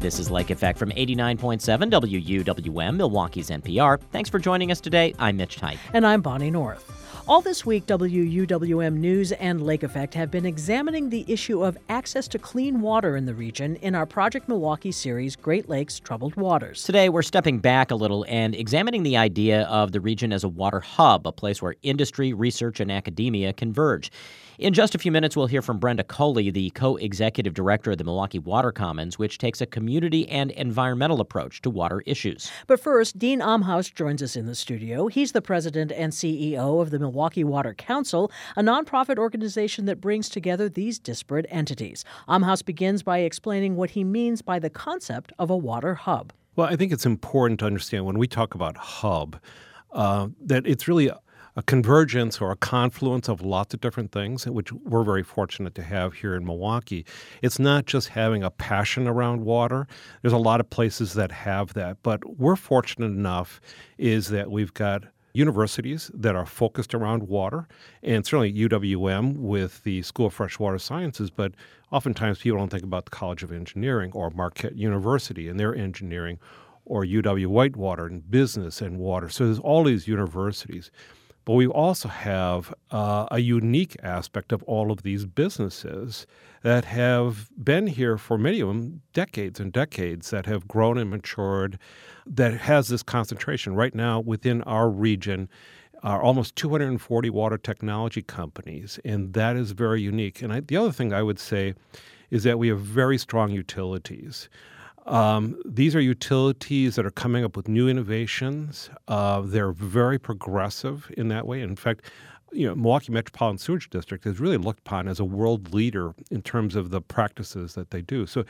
This is Lake Effect from 89.7 WUWM, Milwaukee's NPR. Thanks for joining us today. I'm Mitch Teich. And I'm Bonnie North. All this week, WUWM News and Lake Effect have been examining the issue of access to clean water in the region in our Project Milwaukee series, Great Lakes Troubled Waters. Today, we're stepping back a little and examining the idea of the region as a water hub, a place where industry, research, and academia converge. In just a few minutes, we'll hear from Brenda Coley, the co executive director of the Milwaukee Water Commons, which takes a community and environmental approach to water issues. But first, Dean Amhaus joins us in the studio. He's the president and CEO of the Milwaukee Water Council, a nonprofit organization that brings together these disparate entities. Amhaus begins by explaining what he means by the concept of a water hub. Well, I think it's important to understand when we talk about hub uh, that it's really a convergence or a confluence of lots of different things, which we're very fortunate to have here in Milwaukee. It's not just having a passion around water. There's a lot of places that have that, but we're fortunate enough is that we've got universities that are focused around water, and certainly UWM with the School of Freshwater Sciences, but oftentimes people don't think about the College of Engineering or Marquette University and their engineering, or UW Whitewater and business and water. So there's all these universities. But we also have uh, a unique aspect of all of these businesses that have been here for many of them decades and decades, that have grown and matured, that has this concentration. Right now, within our region, are almost 240 water technology companies, and that is very unique. And I, the other thing I would say is that we have very strong utilities. Um, these are utilities that are coming up with new innovations. Uh, they're very progressive in that way. In fact, you know, Milwaukee Metropolitan Sewage District is really looked upon as a world leader in terms of the practices that they do. So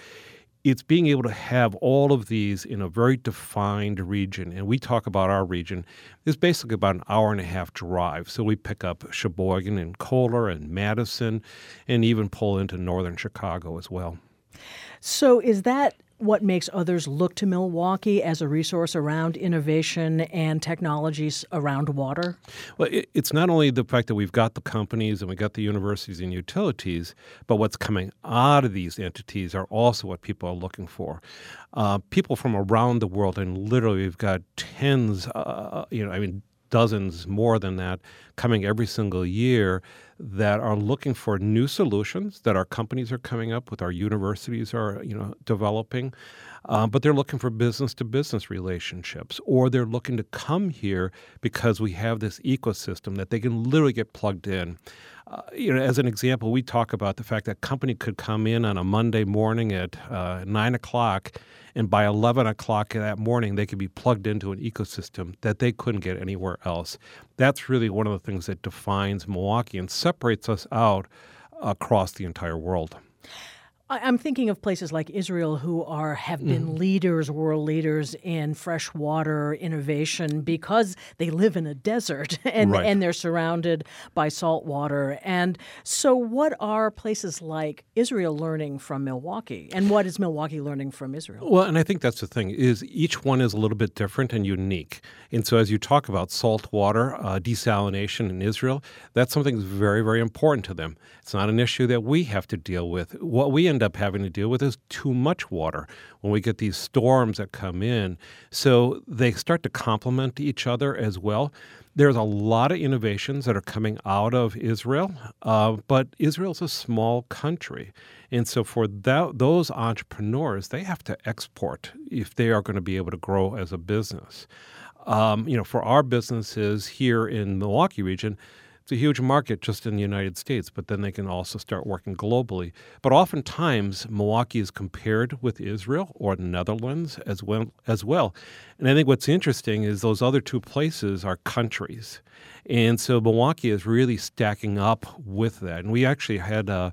it's being able to have all of these in a very defined region. And we talk about our region. It's basically about an hour and a half drive. So we pick up Sheboygan and Kohler and Madison and even pull into northern Chicago as well. So is that what makes others look to Milwaukee as a resource around innovation and technologies around water? Well, it, it's not only the fact that we've got the companies and we've got the universities and utilities, but what's coming out of these entities are also what people are looking for. Uh, people from around the world, and literally we've got tens, uh, you know, I mean, dozens more than that coming every single year that are looking for new solutions that our companies are coming up with, our universities are you know developing, um, but they're looking for business to business relationships, or they're looking to come here because we have this ecosystem that they can literally get plugged in. Uh, you know, as an example, we talk about the fact that a company could come in on a Monday morning at uh, nine o'clock, and by eleven o'clock that morning, they could be plugged into an ecosystem that they couldn't get anywhere else. That's really one of the things that defines Milwaukee and separates us out across the entire world. I'm thinking of places like Israel who are have been mm. leaders, world leaders in freshwater innovation because they live in a desert and right. and they're surrounded by salt water. And so what are places like Israel learning from Milwaukee? And what is Milwaukee learning from Israel? Well, and I think that's the thing is each one is a little bit different and unique. And so as you talk about salt water uh, desalination in Israel, that's something that's very very important to them. It's not an issue that we have to deal with. What we end up having to deal with is too much water when we get these storms that come in. So they start to complement each other as well. There's a lot of innovations that are coming out of Israel, uh, but Israel's a small country. And so for that, those entrepreneurs, they have to export if they are going to be able to grow as a business. Um, you know, for our businesses here in the Milwaukee region, it's a huge market just in the United States, but then they can also start working globally. But oftentimes, Milwaukee is compared with Israel or the Netherlands as well. As well. And I think what's interesting is those other two places are countries. And so Milwaukee is really stacking up with that. And we actually had a,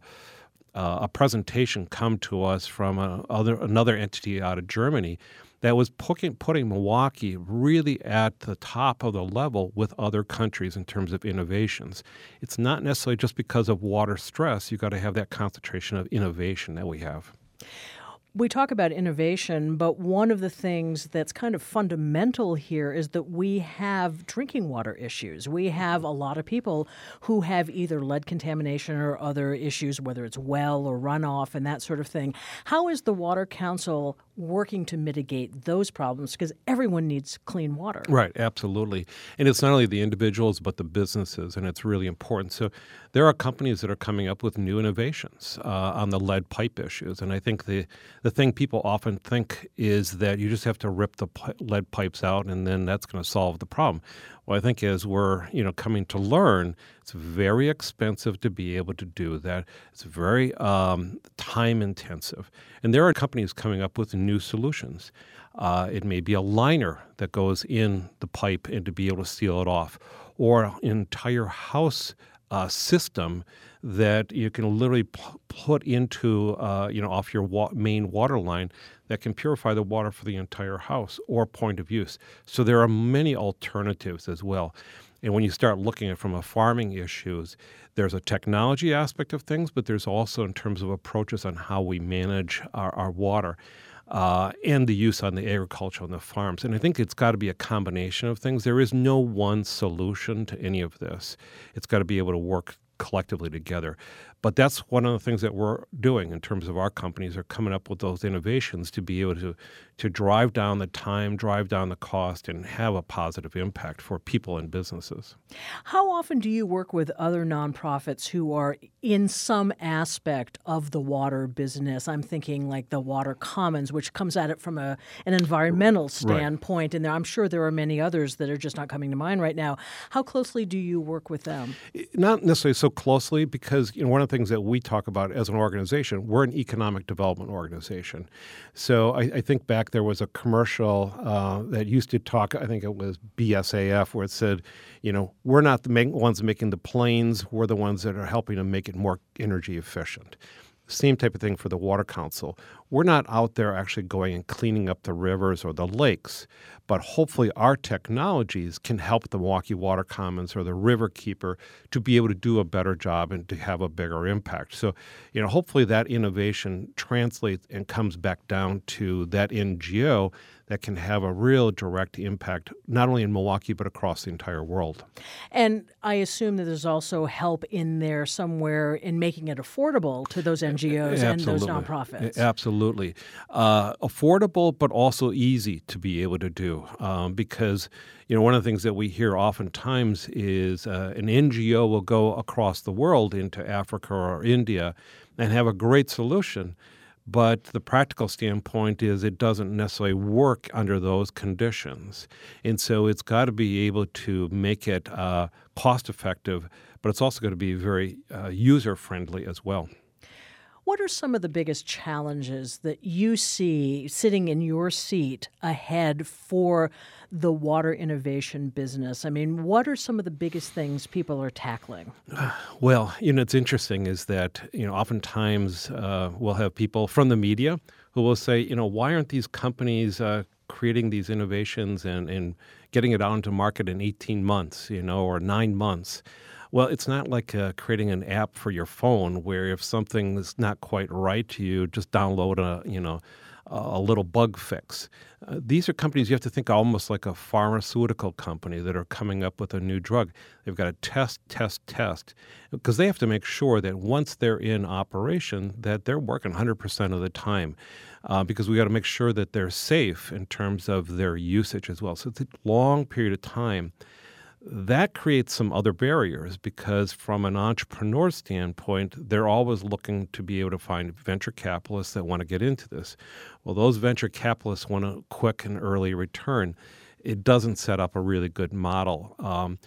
a presentation come to us from a, other, another entity out of Germany that was putting, putting Milwaukee really at the top of the level with other countries in terms of innovations. It's not necessarily just because of water stress, you've got to have that concentration of innovation that we have. We talk about innovation, but one of the things that's kind of fundamental here is that we have drinking water issues. We have a lot of people who have either lead contamination or other issues, whether it's well or runoff and that sort of thing. How is the Water Council working to mitigate those problems? Because everyone needs clean water. Right, absolutely. And it's not only the individuals, but the businesses, and it's really important. So there are companies that are coming up with new innovations uh, on the lead pipe issues. And I think the, the thing people often think is that you just have to rip the lead pipes out and then that's going to solve the problem. Well, I think as we're you know coming to learn, it's very expensive to be able to do that. It's very um, time intensive, and there are companies coming up with new solutions. Uh, it may be a liner that goes in the pipe and to be able to seal it off, or an entire house uh, system that you can literally put into, uh, you know, off your wa- main water line that can purify the water for the entire house or point of use. So there are many alternatives as well. And when you start looking at from a farming issues, there's a technology aspect of things, but there's also in terms of approaches on how we manage our, our water. Uh, and the use on the agriculture on the farms. And I think it's got to be a combination of things. There is no one solution to any of this. It's got to be able to work collectively together. But that's one of the things that we're doing in terms of our companies are coming up with those innovations to be able to to drive down the time, drive down the cost, and have a positive impact for people and businesses. How often do you work with other nonprofits who are in some aspect of the water business? I'm thinking like the Water Commons, which comes at it from a an environmental standpoint, right. and I'm sure there are many others that are just not coming to mind right now. How closely do you work with them? Not necessarily so closely because you know one of the things that we talk about as an organization, we're an economic development organization. So I, I think back there was a commercial uh, that used to talk, I think it was BASF, where it said, you know, we're not the ones making the planes, we're the ones that are helping to make it more energy efficient. Same type of thing for the Water Council. We're not out there actually going and cleaning up the rivers or the lakes, but hopefully our technologies can help the Milwaukee Water Commons or the River Keeper to be able to do a better job and to have a bigger impact. So, you know, hopefully that innovation translates and comes back down to that NGO that can have a real direct impact, not only in Milwaukee, but across the entire world. And I assume that there's also help in there somewhere in making it affordable to those NGOs Absolutely. and those nonprofits. Absolutely. Uh, affordable, but also easy to be able to do um, because you know, one of the things that we hear oftentimes is uh, an NGO will go across the world into Africa or India and have a great solution, but the practical standpoint is it doesn't necessarily work under those conditions. And so it's got to be able to make it uh, cost effective, but it's also going to be very uh, user friendly as well. What are some of the biggest challenges that you see sitting in your seat ahead for the water innovation business? I mean, what are some of the biggest things people are tackling? Well, you know, it's interesting is that, you know, oftentimes uh, we'll have people from the media who will say, you know, why aren't these companies uh, creating these innovations and, and getting it out into market in 18 months, you know, or nine months? Well, it's not like uh, creating an app for your phone where if something is not quite right to you, just download a you know a little bug fix. Uh, these are companies you have to think almost like a pharmaceutical company that are coming up with a new drug. They've got to test, test, test, because they have to make sure that once they're in operation, that they're working 100% of the time. Uh, because we got to make sure that they're safe in terms of their usage as well. So it's a long period of time that creates some other barriers because, from an entrepreneur standpoint, they're always looking to be able to find venture capitalists that want to get into this. Well, those venture capitalists want a quick and early return. It doesn't set up a really good model. Um,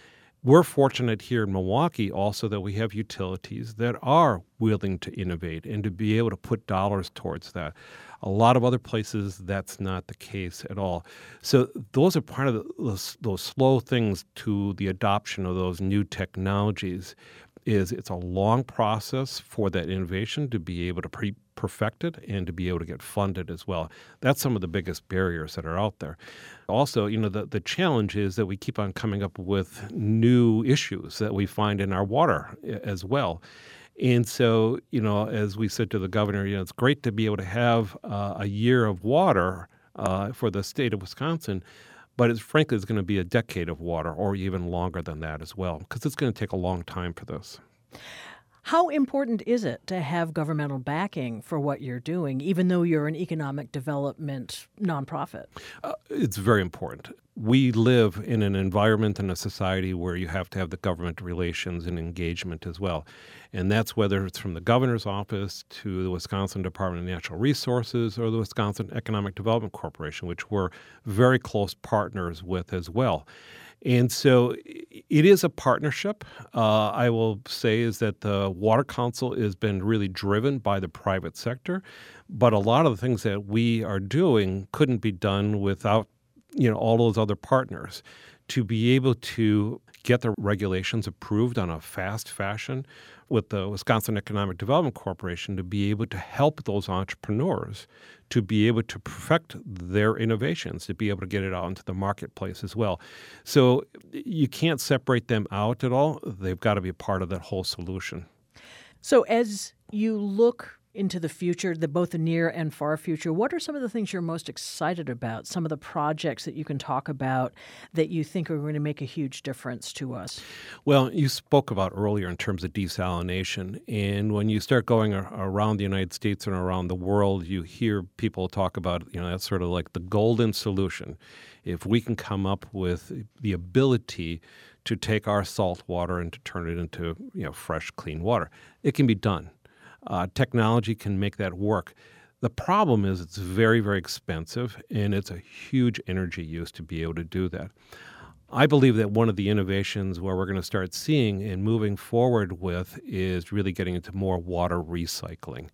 we're fortunate here in Milwaukee also that we have utilities that are willing to innovate and to be able to put dollars towards that. A lot of other places, that's not the case at all. So those are part of the, those, those slow things to the adoption of those new technologies. Is it's a long process for that innovation to be able to pre- perfect it and to be able to get funded as well. That's some of the biggest barriers that are out there. Also, you know, the, the challenge is that we keep on coming up with new issues that we find in our water as well. And so, you know, as we said to the governor, you know, it's great to be able to have uh, a year of water uh, for the state of Wisconsin, but it's frankly it's going to be a decade of water or even longer than that as well because it's going to take a long time for this. How important is it to have governmental backing for what you're doing, even though you're an economic development nonprofit? Uh, it's very important. We live in an environment and a society where you have to have the government relations and engagement as well. And that's whether it's from the governor's office to the Wisconsin Department of Natural Resources or the Wisconsin Economic Development Corporation, which we're very close partners with as well. And so it is a partnership. Uh, I will say is that the Water Council has been really driven by the private sector, but a lot of the things that we are doing couldn't be done without you know all those other partners. To be able to get the regulations approved on a fast fashion with the Wisconsin Economic Development Corporation to be able to help those entrepreneurs to be able to perfect their innovations, to be able to get it out into the marketplace as well. So you can't separate them out at all. They've got to be part of that whole solution. So as you look into the future, the both the near and far future, what are some of the things you're most excited about? Some of the projects that you can talk about that you think are going to make a huge difference to us? Well, you spoke about earlier in terms of desalination, and when you start going around the United States and around the world, you hear people talk about you know that's sort of like the golden solution. If we can come up with the ability to take our salt water and to turn it into you know fresh, clean water, it can be done uh, technology can make that work. The problem is it's very, very expensive and it's a huge energy use to be able to do that. I believe that one of the innovations where we're going to start seeing and moving forward with is really getting into more water recycling.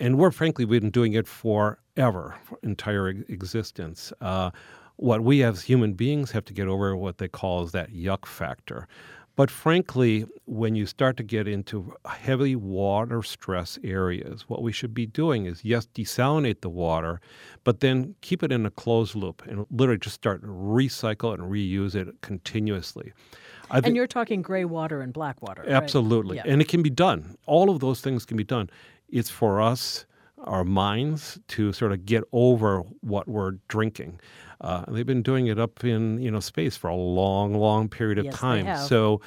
And we're frankly we've been doing it forever, for entire existence. Uh, what we as human beings have to get over what they call is that yuck factor. But frankly, when you start to get into heavy water stress areas, what we should be doing is yes, desalinate the water, but then keep it in a closed loop and literally just start to recycle and reuse it continuously. Th- and you're talking gray water and black water. Absolutely. Right? Yeah. And it can be done. All of those things can be done. It's for us, our minds, to sort of get over what we're drinking. Uh, they've been doing it up in you know space for a long, long period of yes, time. So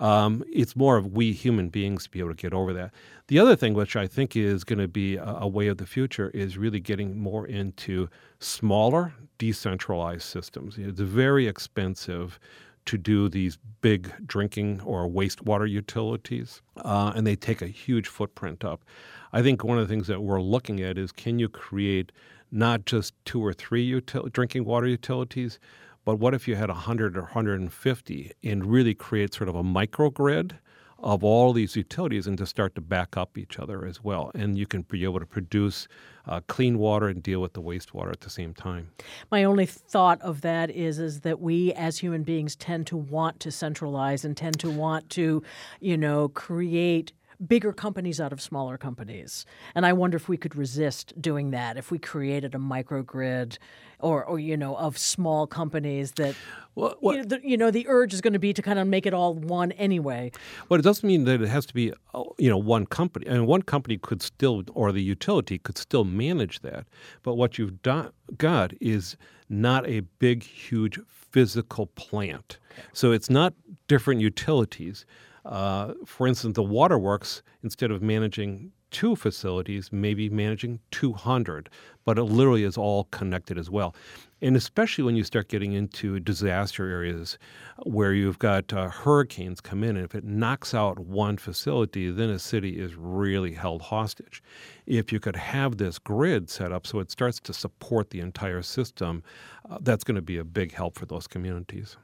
um, it's more of we human beings to be able to get over that. The other thing, which I think is going to be a, a, way of the future, is really getting more into smaller, decentralized systems. It's very expensive to do these big drinking or wastewater utilities, uh, and they take a huge footprint up. I think one of the things that we're looking at is can you create not just two or three util- drinking water utilities, but what if you had 100 or 150 and really create sort of a microgrid of all these utilities and to start to back up each other as well? And you can be able to produce uh, clean water and deal with the wastewater at the same time. My only thought of that is is that we as human beings tend to want to centralize and tend to want to, you know, create bigger companies out of smaller companies. And I wonder if we could resist doing that if we created a microgrid or, or you know, of small companies that, what, what, you, know, the, you know, the urge is going to be to kind of make it all one anyway. Well, it doesn't mean that it has to be, you know, one company. I and mean, one company could still, or the utility could still manage that. But what you've do- got is not a big, huge physical plant. So it's not different utilities uh, for instance, the waterworks, instead of managing two facilities, maybe managing 200, but it literally is all connected as well. And especially when you start getting into disaster areas where you've got uh, hurricanes come in, and if it knocks out one facility, then a city is really held hostage. If you could have this grid set up so it starts to support the entire system, uh, that's going to be a big help for those communities.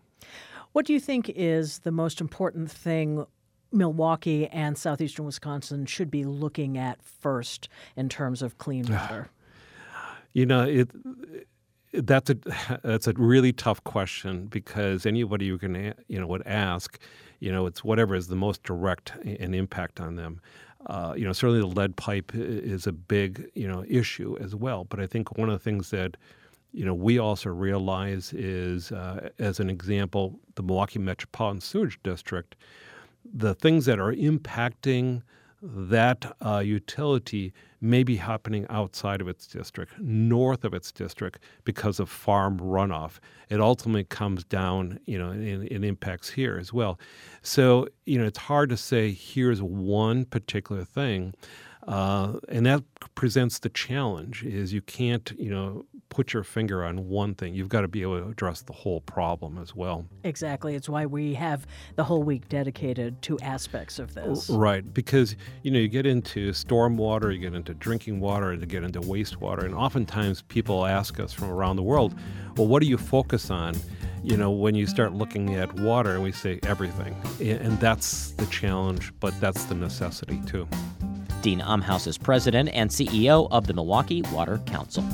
What do you think is the most important thing Milwaukee and southeastern Wisconsin should be looking at first in terms of clean water? You know, it that's a that's a really tough question because anybody you can you know would ask, you know, it's whatever is the most direct an impact on them. Uh, you know, certainly the lead pipe is a big you know issue as well. But I think one of the things that you know, we also realize is, uh, as an example, the Milwaukee Metropolitan Sewage District, the things that are impacting that uh, utility may be happening outside of its district, north of its district, because of farm runoff. It ultimately comes down, you know, and, and impacts here as well. So, you know, it's hard to say here's one particular thing. Uh, and that presents the challenge is you can't you know put your finger on one thing you've got to be able to address the whole problem as well exactly it's why we have the whole week dedicated to aspects of this right because you know you get into stormwater you get into drinking water and you get into wastewater and oftentimes people ask us from around the world well what do you focus on you know, when you start looking at water and we say everything. And that's the challenge, but that's the necessity too. Dean Amhaus is president and CEO of the Milwaukee Water Council.